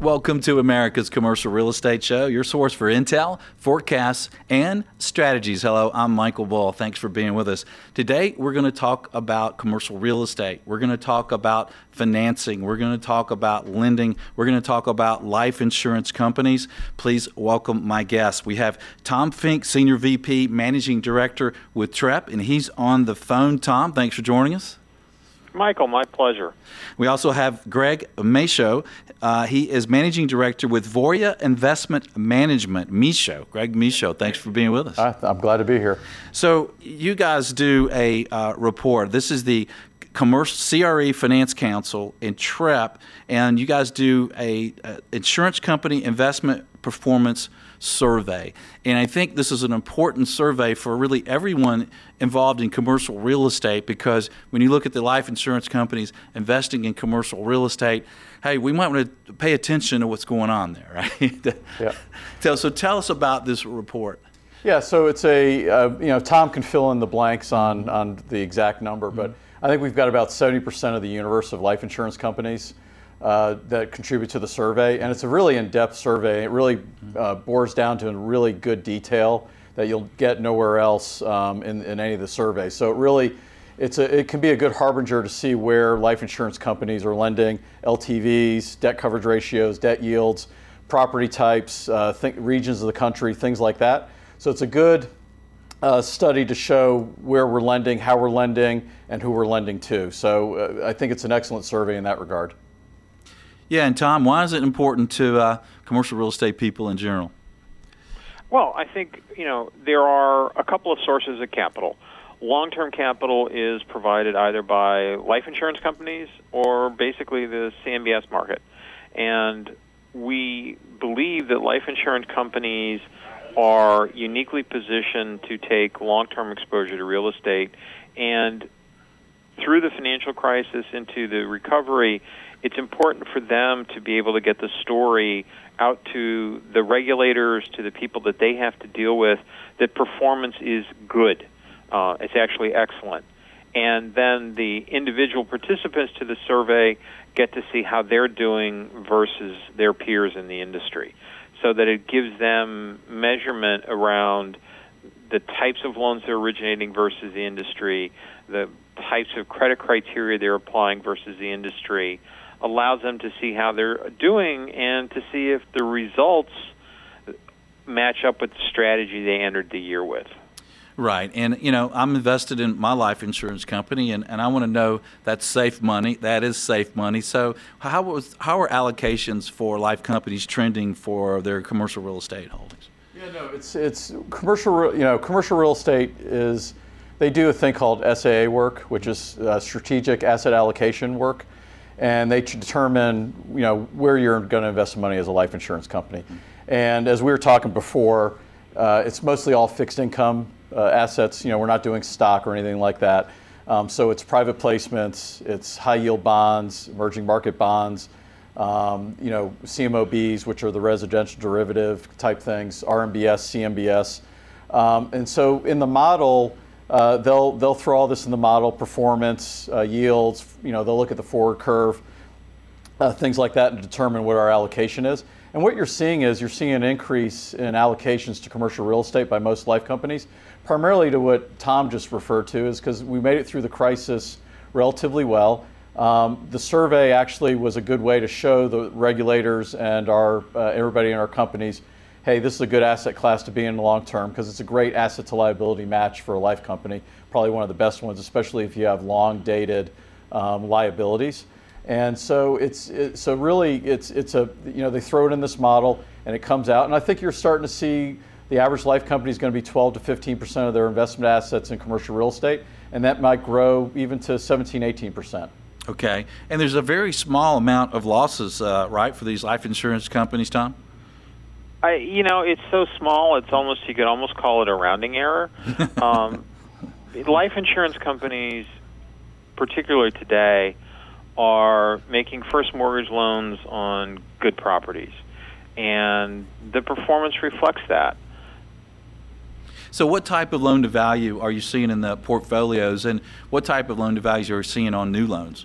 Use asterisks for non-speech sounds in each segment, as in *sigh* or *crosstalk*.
Welcome to America's Commercial Real Estate Show, your source for intel, forecasts, and strategies. Hello, I'm Michael Bull. Thanks for being with us. Today, we're going to talk about commercial real estate. We're going to talk about financing. We're going to talk about lending. We're going to talk about life insurance companies. Please welcome my guest. We have Tom Fink, Senior VP, Managing Director with Trepp, and he's on the phone. Tom, thanks for joining us. Michael, my pleasure. We also have Greg Michaud. Uh, he is managing director with Voya Investment Management. Michaud, Greg Michaud, thanks for being with us. I, am glad to be here. So you guys do a uh, report. This is the commercial CRE Finance Council in Trepp, and you guys do a, a insurance company investment performance survey. And I think this is an important survey for really everyone involved in commercial real estate because when you look at the life insurance companies investing in commercial real estate, hey, we might want to pay attention to what's going on there, *laughs* right? yeah. so, so tell us about this report. Yeah, so it's a, uh, you know, Tom can fill in the blanks on, on the exact number, but mm-hmm. I think we've got about 70% of the universe of life insurance companies uh, that contribute to the survey. And it's a really in depth survey. It really uh, bores down to really good detail that you'll get nowhere else um, in, in any of the surveys. So it really it's a, it can be a good harbinger to see where life insurance companies are lending, LTVs, debt coverage ratios, debt yields, property types, uh, th- regions of the country, things like that. So it's a good uh, study to show where we're lending, how we're lending, and who we're lending to. So uh, I think it's an excellent survey in that regard. Yeah, and Tom, why is it important to uh, commercial real estate people in general? Well, I think you know there are a couple of sources of capital. Long-term capital is provided either by life insurance companies or basically the CMBS market, and we believe that life insurance companies are uniquely positioned to take long-term exposure to real estate and through the financial crisis into the recovery it's important for them to be able to get the story out to the regulators, to the people that they have to deal with, that performance is good. Uh, it's actually excellent. And then the individual participants to the survey get to see how they're doing versus their peers in the industry. So that it gives them measurement around the types of loans they're originating versus the industry, the types of credit criteria they're applying versus the industry, allows them to see how they're doing and to see if the results match up with the strategy they entered the year with. Right. And, you know, I'm invested in my life insurance company, and, and I want to know that's safe money. That is safe money. So, how, was, how are allocations for life companies trending for their commercial real estate holdings? Yeah, no, it's, it's commercial, you know, commercial real estate is, they do a thing called SAA work, which is uh, strategic asset allocation work and they determine you know where you're going to invest the money as a life insurance company. And as we were talking before, uh, it's mostly all fixed income uh, assets. You know, we're not doing stock or anything like that. Um, so it's private placements, it's high yield bonds, emerging market bonds, um, you know, CMOBs, which are the residential derivative type things, RMBS, CMBS. Um, and so in the model, uh, they'll they'll throw all this in the model, performance, uh, yields. You know, they'll look at the forward curve, uh, things like that, and determine what our allocation is. And what you're seeing is you're seeing an increase in allocations to commercial real estate by most life companies, primarily to what Tom just referred to, is because we made it through the crisis relatively well. Um, the survey actually was a good way to show the regulators and our uh, everybody in our companies hey, this is a good asset class to be in the long term because it's a great asset to liability match for a life company. Probably one of the best ones, especially if you have long dated um, liabilities. And so it's it, so really it's it's a you know they throw it in this model and it comes out and I think you're starting to see the average life company is going to be 12 to 15 percent of their investment assets in commercial real estate and that might grow even to 17 18 percent. Okay, and there's a very small amount of losses, uh, right, for these life insurance companies, Tom. I, you know, it's so small. It's almost you could almost call it a rounding error. *laughs* um, life insurance companies, particularly today, are making first mortgage loans on good properties, and the performance reflects that. So, what type of loan to value are you seeing in the portfolios, and what type of loan to values are you seeing on new loans?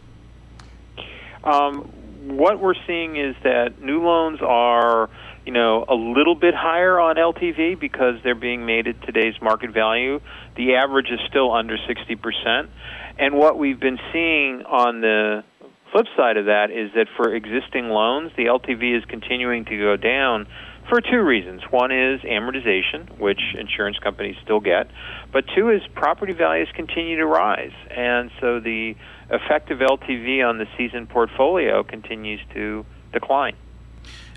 Um, what we're seeing is that new loans are, you know, a little bit higher on LTV because they're being made at today's market value. The average is still under 60%. And what we've been seeing on the flip side of that is that for existing loans, the LTV is continuing to go down for two reasons. One is amortization, which insurance companies still get, but two is property values continue to rise. And so the effective LTV on the seasoned portfolio continues to decline.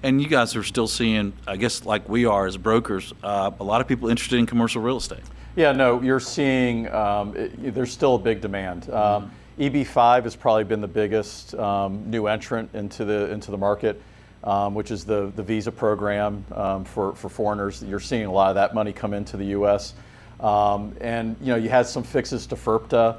And you guys are still seeing, I guess, like we are as brokers, uh, a lot of people interested in commercial real estate. Yeah, no, you're seeing um, it, there's still a big demand. Um, EB5 has probably been the biggest um, new entrant into the into the market, um, which is the the visa program um, for for foreigners. You're seeing a lot of that money come into the U.S. Um, and you know you had some fixes to FIRPTA,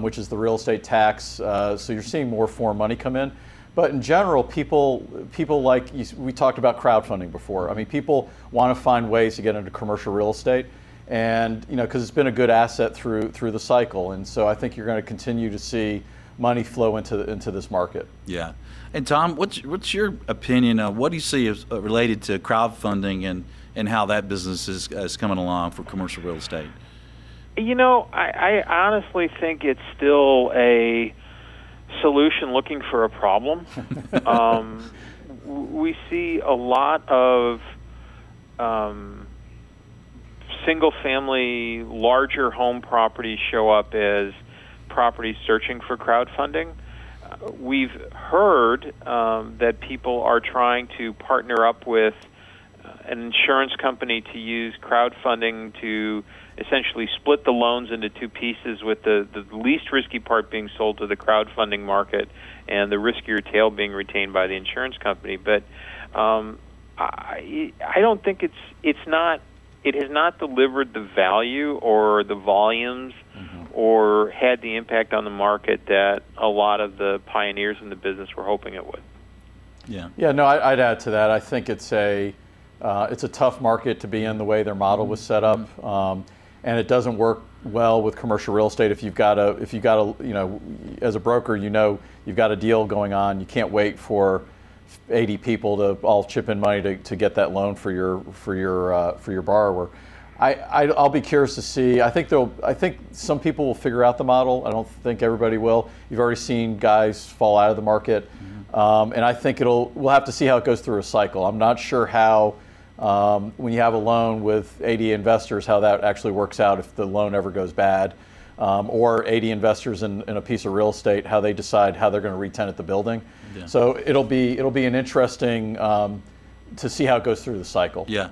which is the real estate tax. Uh, so you're seeing more foreign money come in. But in general, people people like we talked about crowdfunding before. I mean, people want to find ways to get into commercial real estate and you know because it's been a good asset through through the cycle, and so I think you're going to continue to see money flow into into this market. Yeah, and Tom, what's what's your opinion? of what do you see as uh, related to crowdfunding and and how that business is, is coming along for commercial real estate? You know, I, I honestly think it's still a solution looking for a problem. *laughs* um, we see a lot of um, single family larger home properties show up as properties searching for crowdfunding. Uh, we've heard um, that people are trying to partner up with uh, an insurance company to use crowdfunding to essentially split the loans into two pieces, with the, the least risky part being sold to the crowdfunding market and the riskier tail being retained by the insurance company. But um, I, I don't think it's it's not it has not delivered the value or the volumes mm-hmm. or had the impact on the market that a lot of the pioneers in the business were hoping it would. Yeah. Yeah. No, I, would add to that. I think it's a uh, it's a tough market to be in the way their model was set up, mm-hmm. um, and it doesn't work well with commercial real estate. If you've got a if you've got a you know as a broker, you know you've got a deal going on. You can't wait for 80 people to all chip in money to, to get that loan for your for your uh, for your borrower. I, I will be curious to see. I think they'll. I think some people will figure out the model. I don't think everybody will. You've already seen guys fall out of the market, mm-hmm. um, and I think it'll. We'll have to see how it goes through a cycle. I'm not sure how. Um, when you have a loan with 80 investors, how that actually works out if the loan ever goes bad, um, or 80 investors in, in a piece of real estate, how they decide how they're going to retenant the building. Yeah. So it'll be it'll be an interesting um, to see how it goes through the cycle. Yeah.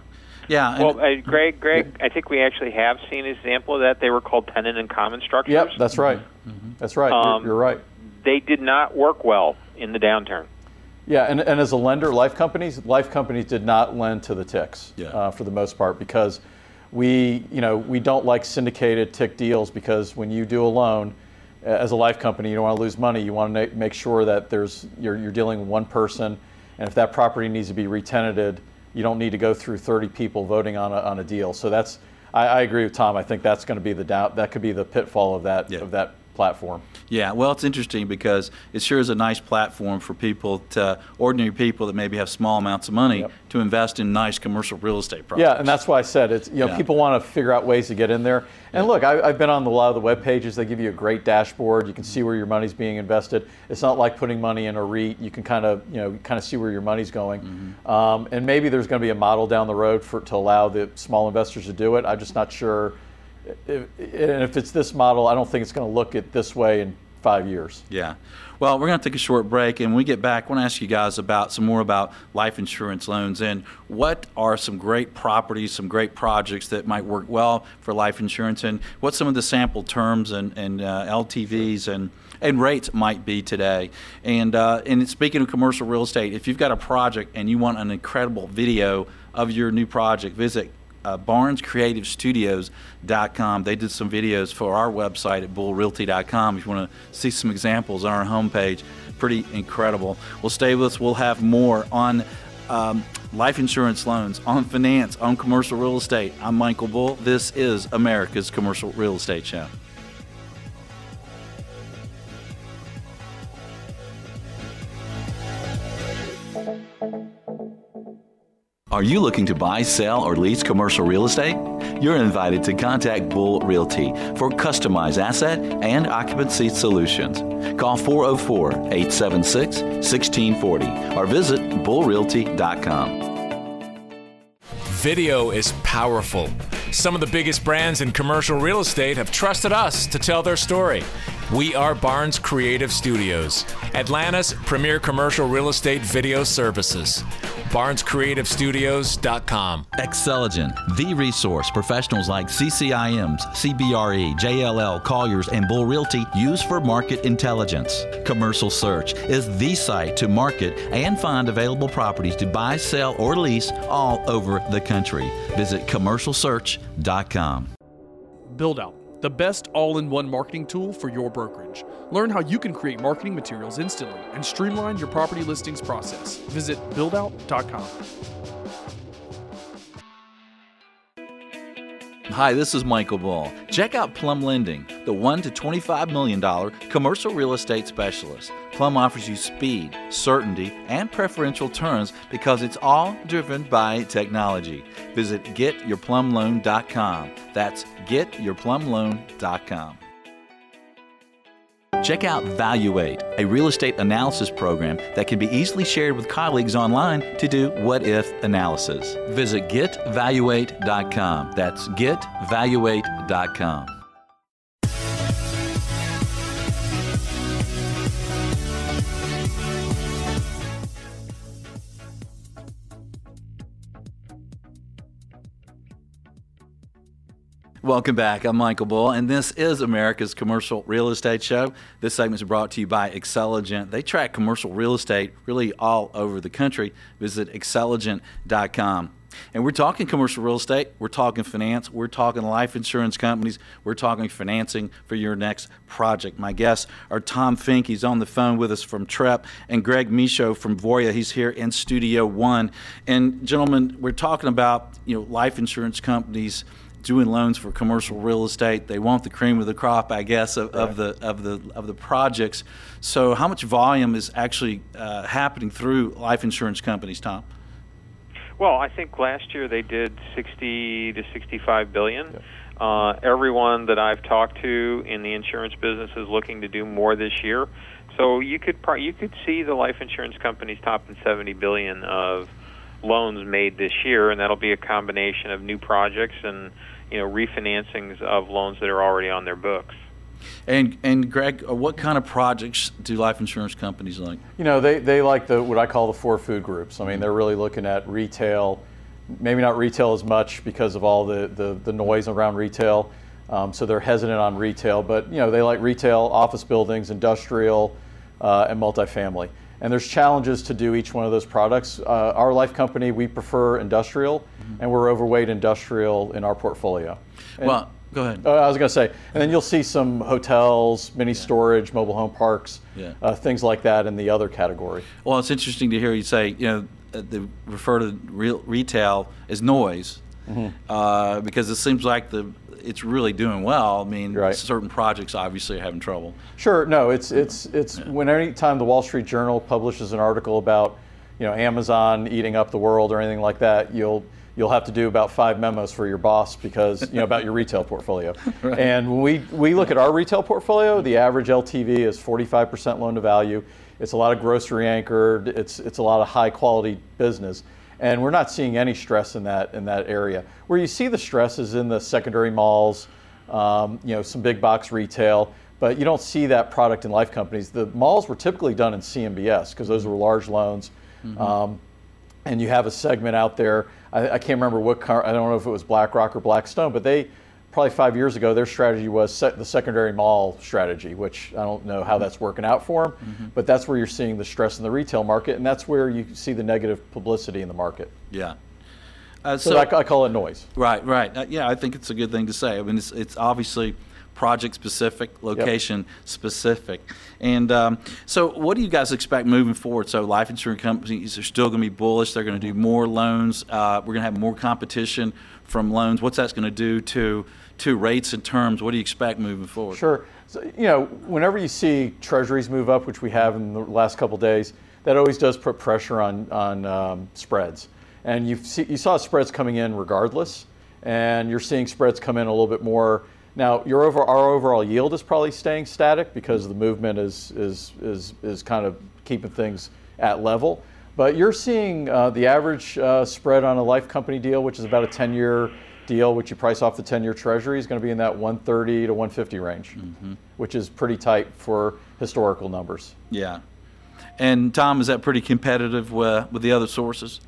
Yeah. Well, uh, Greg, Greg, I think we actually have seen an example of that. They were called tenant in common structures. Yep, that's right. Mm-hmm. That's right. Um, you're, you're, right. They did not work well in the downturn. Yeah, and, and as a lender, life companies, life companies did not lend to the TICs yeah. uh, for the most part because we, you know, we don't like syndicated TIC deals because when you do a loan, as a life company, you don't want to lose money. You want to make sure that there's you're, you're dealing with one person, and if that property needs to be retenanted, you don't need to go through 30 people voting on a, on a deal. So that's I, I agree with Tom. I think that's going to be the doubt. That could be the pitfall of that yeah. of that platform. Yeah, well, it's interesting because it sure is a nice platform for people to ordinary people that maybe have small amounts of money yep. to invest in nice commercial real estate projects. Yeah, and that's why I said it's you know yeah. people want to figure out ways to get in there. And look, I, have been on a lot of the web pages. They give you a great dashboard. You can see where your money's being invested. It's not like putting money in a REIT. You can kind of you know kind of see where your money's going. Mm-hmm. Um, and maybe there's going to be a model down the road for to allow the small investors to do it. I'm just not sure if, and if it's this model, I don't think it's going to look at this way in five years. Yeah. Well, we're going to take a short break, and when we get back, I want to ask you guys about some more about life insurance loans and what are some great properties, some great projects that might work well for life insurance, and what some of the sample terms and, and uh, LTVs and and rates might be today. And uh, and speaking of commercial real estate, if you've got a project and you want an incredible video of your new project, visit uh, barnescreativestudios.com. They did some videos for our website at bullrealty.com. If you want to see some examples on our homepage, pretty incredible. Well, stay with us. We'll have more on um, life insurance loans, on finance, on commercial real estate. I'm Michael Bull. This is America's Commercial Real Estate Show. Are you looking to buy, sell, or lease commercial real estate? You're invited to contact Bull Realty for customized asset and occupancy solutions. Call 404 876 1640 or visit bullrealty.com. Video is powerful. Some of the biggest brands in commercial real estate have trusted us to tell their story. We are Barnes Creative Studios, Atlanta's premier commercial real estate video services. BarnesCreativeStudios.com. Xceligent, the resource professionals like CCIMs, CBRE, JLL, Colliers, and Bull Realty use for market intelligence. Commercial Search is the site to market and find available properties to buy, sell, or lease all over the country. Visit CommercialSearch.com. Build Out the best all in one marketing tool for your brokerage. Learn how you can create marketing materials instantly and streamline your property listings process. Visit buildout.com. Hi, this is Michael Bull. Check out Plum Lending, the 1 to $25 million commercial real estate specialist. Plum offers you speed, certainty, and preferential terms because it's all driven by technology. Visit getyourplumloan.com. That's getyourplumloan.com. Check out Valuate, a real estate analysis program that can be easily shared with colleagues online to do what if analysis. Visit getvaluate.com. That's getvaluate.com. Welcome back. I'm Michael Bull, and this is America's Commercial Real Estate Show. This segment is brought to you by Xceligent. They track commercial real estate really all over the country. Visit xceligent.com. And we're talking commercial real estate, we're talking finance, we're talking life insurance companies, we're talking financing for your next project. My guests are Tom Fink, he's on the phone with us from Trepp, and Greg Michaud from Voya. He's here in Studio One. And gentlemen, we're talking about you know life insurance companies doing loans for commercial real estate. They want the cream of the crop, I guess, of, right. of the of the of the projects. So, how much volume is actually uh, happening through life insurance companies, Tom? Well, I think last year they did 60 to 65 billion. Yeah. Uh, everyone that I've talked to in the insurance business is looking to do more this year. So you could pro- you could see the life insurance companies topping 70 billion of loans made this year, and that'll be a combination of new projects and you know refinancings of loans that are already on their books. And and Greg, uh, what kind of projects do life insurance companies like? You know, they, they like the what I call the four food groups. I mean, they're really looking at retail, maybe not retail as much because of all the, the, the noise around retail. Um, so they're hesitant on retail, but you know, they like retail, office buildings, industrial, uh, and multifamily. And there's challenges to do each one of those products. Uh, our life company, we prefer industrial, mm-hmm. and we're overweight industrial in our portfolio. And, well, go ahead. Uh, I was going to say, and then you'll see some hotels, mini yeah. storage, mobile home parks, yeah. uh, things like that in the other category. Well, it's interesting to hear you say, you know, uh, they refer to real retail as noise, mm-hmm. Uh, because it seems like the it's really doing well. I mean, right. certain projects obviously are having trouble. Sure. No, it's it's it's yeah. when any time the Wall Street Journal publishes an article about you know Amazon eating up the world or anything like that, you'll you'll have to do about five memos for your boss because you know about your retail portfolio. *laughs* right. And when we we look at our retail portfolio, the average LTV is 45% loan to value. It's a lot of grocery anchored. It's it's a lot of high quality business and we're not seeing any stress in that in that area. Where you see the stress is in the secondary malls, um, you know, some big box retail, but you don't see that product in life companies. The malls were typically done in CMBS because those were large loans, mm-hmm. um, and you have a segment out there. I, I can't remember what car. I don't know if it was BlackRock or Blackstone, but they probably five years ago, their strategy was the secondary mall strategy, which I don't know how that's working out for them, mm-hmm. but that's where you're seeing the stress in the retail market, and that's where you see the negative publicity in the market. Yeah. Uh, so, so I, I, call it noise. Right, right. Uh, yeah, I think it's a good thing to say. I mean, it's, it's obviously project specific, location yep. specific. And um, so, what do you guys expect moving forward? So, life insurance companies are still going to be bullish. They're going to do more loans. Uh, we're going to have more competition from loans. What's that going to do to to rates and terms? What do you expect moving forward? Sure. So, you know, whenever you see treasuries move up, which we have in the last couple days, that always does put pressure on, on um, spreads. and you see, you saw spreads coming in regardless, and you're seeing spreads come in a little bit more. Now, your over, our overall yield is probably staying static because the movement is, is, is, is kind of keeping things at level. But you're seeing uh, the average uh, spread on a life company deal, which is about a 10 year deal, which you price off the 10 year treasury, is going to be in that 130 to 150 range, which is pretty tight for historical numbers. Yeah. And Tom, is that pretty competitive with, with the other sources?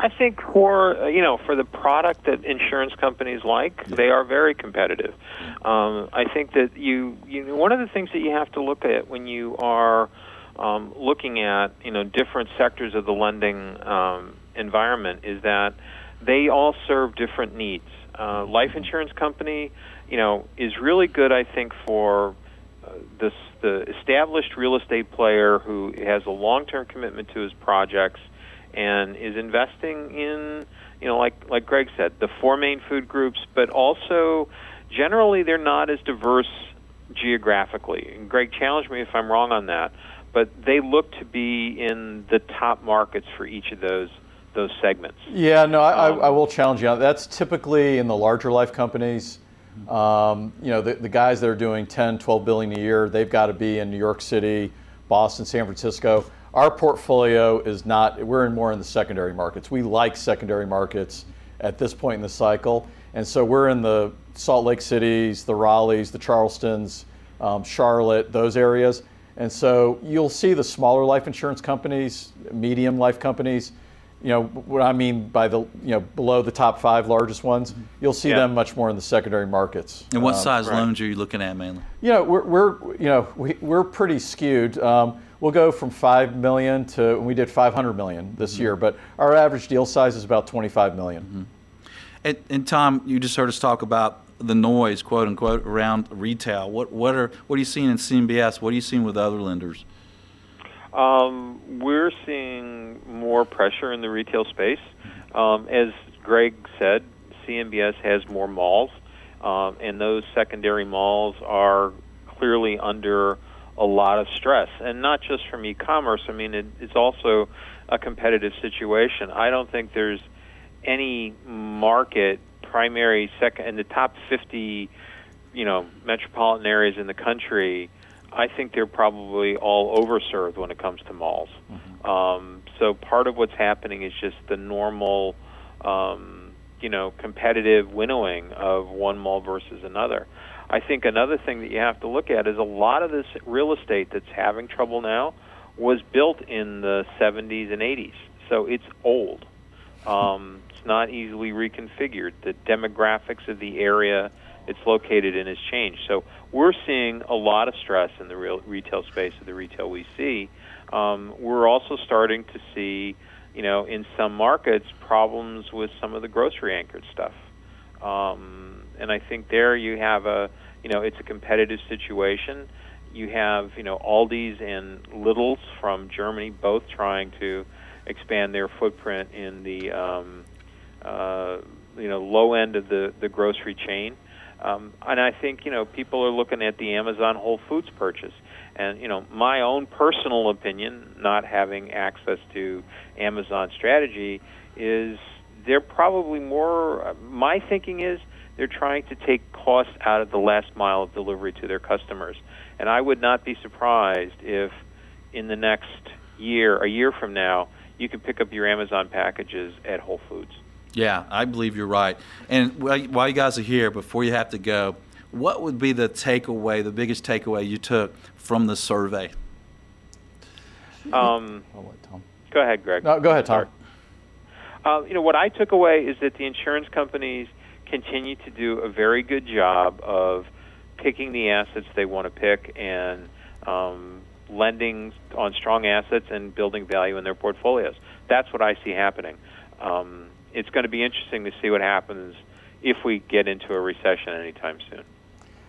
I think for you know for the product that insurance companies like, they are very competitive. Um, I think that you you know, one of the things that you have to look at when you are um, looking at you know different sectors of the lending um, environment is that they all serve different needs. Uh, life insurance company, you know, is really good. I think for uh, this the established real estate player who has a long-term commitment to his projects and is investing in, you know, like like Greg said, the four main food groups, but also generally they're not as diverse geographically. And Greg challenged me if I'm wrong on that, but they look to be in the top markets for each of those those segments. Yeah, no, I, um, I, I will challenge you on That's typically in the larger life companies. Um, you know, the, the guys that are doing 10, 12 billion a year, they've got to be in New York City, Boston, San Francisco. Our portfolio is not, we're in more in the secondary markets. We like secondary markets at this point in the cycle. And so we're in the Salt Lake Cities, the Raleighs, the Charlestons, um, Charlotte, those areas. And so you'll see the smaller life insurance companies, medium life companies, you know what I mean by the you know below the top five largest ones, you'll see Yeah. them much more in the secondary markets. And what Um, size right. loans are you looking at mainly? You know we're, we're you know we, we're pretty skewed. Um, we'll go from five million to we did 500 million this year, but our average deal size is about 25 million. And, and Tom, you just heard us talk about the noise, quote unquote, around retail. What what are what are you seeing in CMBS? What are you seeing with other lenders? Um, we're seeing more pressure in the retail space. Um, as Greg said, CMBS has more malls, um, and those secondary malls are clearly under a lot of stress, and not just from e-commerce. I mean, it, it's also a competitive situation. I don't think there's any market, primary, second, in the top 50, you know, metropolitan areas in the country. I think they're probably all overserved when it comes to malls. Um, so part of what's happening is just the normal, um, you know, competitive winnowing of one mall versus another. I think another thing that you have to look at is a lot of this real estate that's having trouble now was built in the 70s and 80s, so it's old. *laughs* Um, it's not easily reconfigured. The demographics of the area it's located in has changed. So we're seeing a lot of stress in the real retail space of the retail we see. Um, we're also starting to see, you know, in some markets, problems with some of the grocery anchored stuff. Um, and I think there you have a, you know, it's a competitive situation. You have, you know, Aldi's and Lidl's from Germany both trying to expand their footprint in the, um, uh, you know, low end of the, the grocery chain. Um, and I think, you know, people are looking at the Amazon Whole Foods purchase. And, you know, my own personal opinion, not having access to Amazon strategy, is they're probably more, my thinking is they're trying to take costs out of the last mile of delivery to their customers. And I would not be surprised if in the next year, a year from now, you can pick up your Amazon packages at Whole Foods. Yeah, I believe you're right. And while while you guys are here, before you have to go, what would be the takeaway, the biggest takeaway you took from the survey? Um, I'll let Tom. go ahead, Greg. No, go ahead, Tom. Uh, you know, what I took away is that the insurance companies continue to do a very good job of picking the assets they want to pick and um, lending on strong assets and building value in their portfolios. That's what I see happening. Um, it's going to be interesting to see what happens if we get into a recession anytime soon.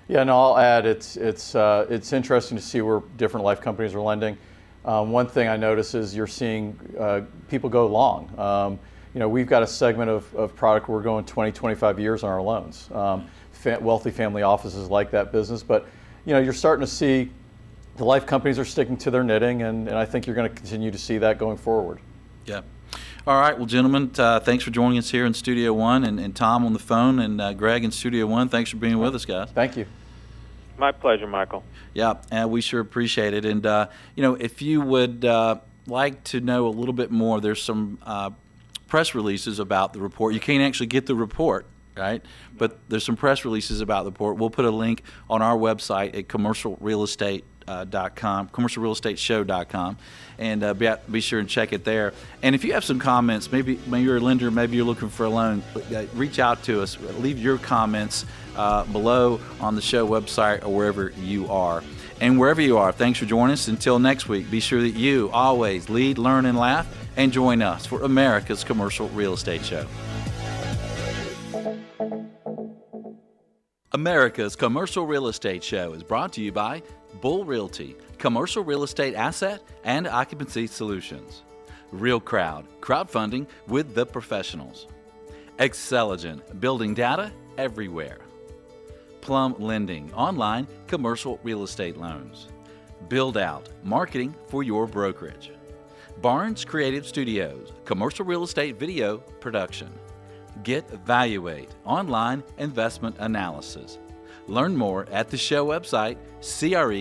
Yeah, no, I'll add it's it's uh, it's interesting to see where different life companies are lending. Um, one thing I notice is you're seeing uh, people go long. Um, you know, we've got a segment of, of product where we're going 20, 25 years on our loans. Um, fa- wealthy family offices like that business, but you know, you're starting to see the life companies are sticking to their knitting, and, and I think you're going to continue to see that going forward. Yeah. All right, well, gentlemen, uh, thanks for joining us here in Studio One, and, and Tom on the phone, and uh, Greg in Studio One. Thanks for being with us, guys. Thank you. My pleasure, Michael. Yeah, and we sure appreciate it. And uh, you know, if you would uh, like to know a little bit more, there's some uh, press releases about the report. You can't actually get the report, right? But there's some press releases about the report. We'll put a link on our website at commercialrealestate.com, commercialrealestateshow.com, and uh, be, be sure and check it there. And if you have some comments, maybe maybe you're a lender, maybe you're looking for a loan, uh, reach out to us. Leave your comments uh, below on the show website or wherever you are. And wherever you are, thanks for joining us. Until next week, be sure that you always lead, learn, and laugh, and join us for America's Commercial Real Estate Show. America's Commercial Real Estate Show is brought to you by Bull Realty, commercial real estate asset and occupancy solutions. Real Crowd, crowdfunding with the professionals. Xceligent, building data everywhere. Plum Lending, online commercial real estate loans. Build Out, marketing for your brokerage. Barnes Creative Studios, commercial real estate video production. Get Valuate, online investment analysis. Learn more at the show website, creshow.com.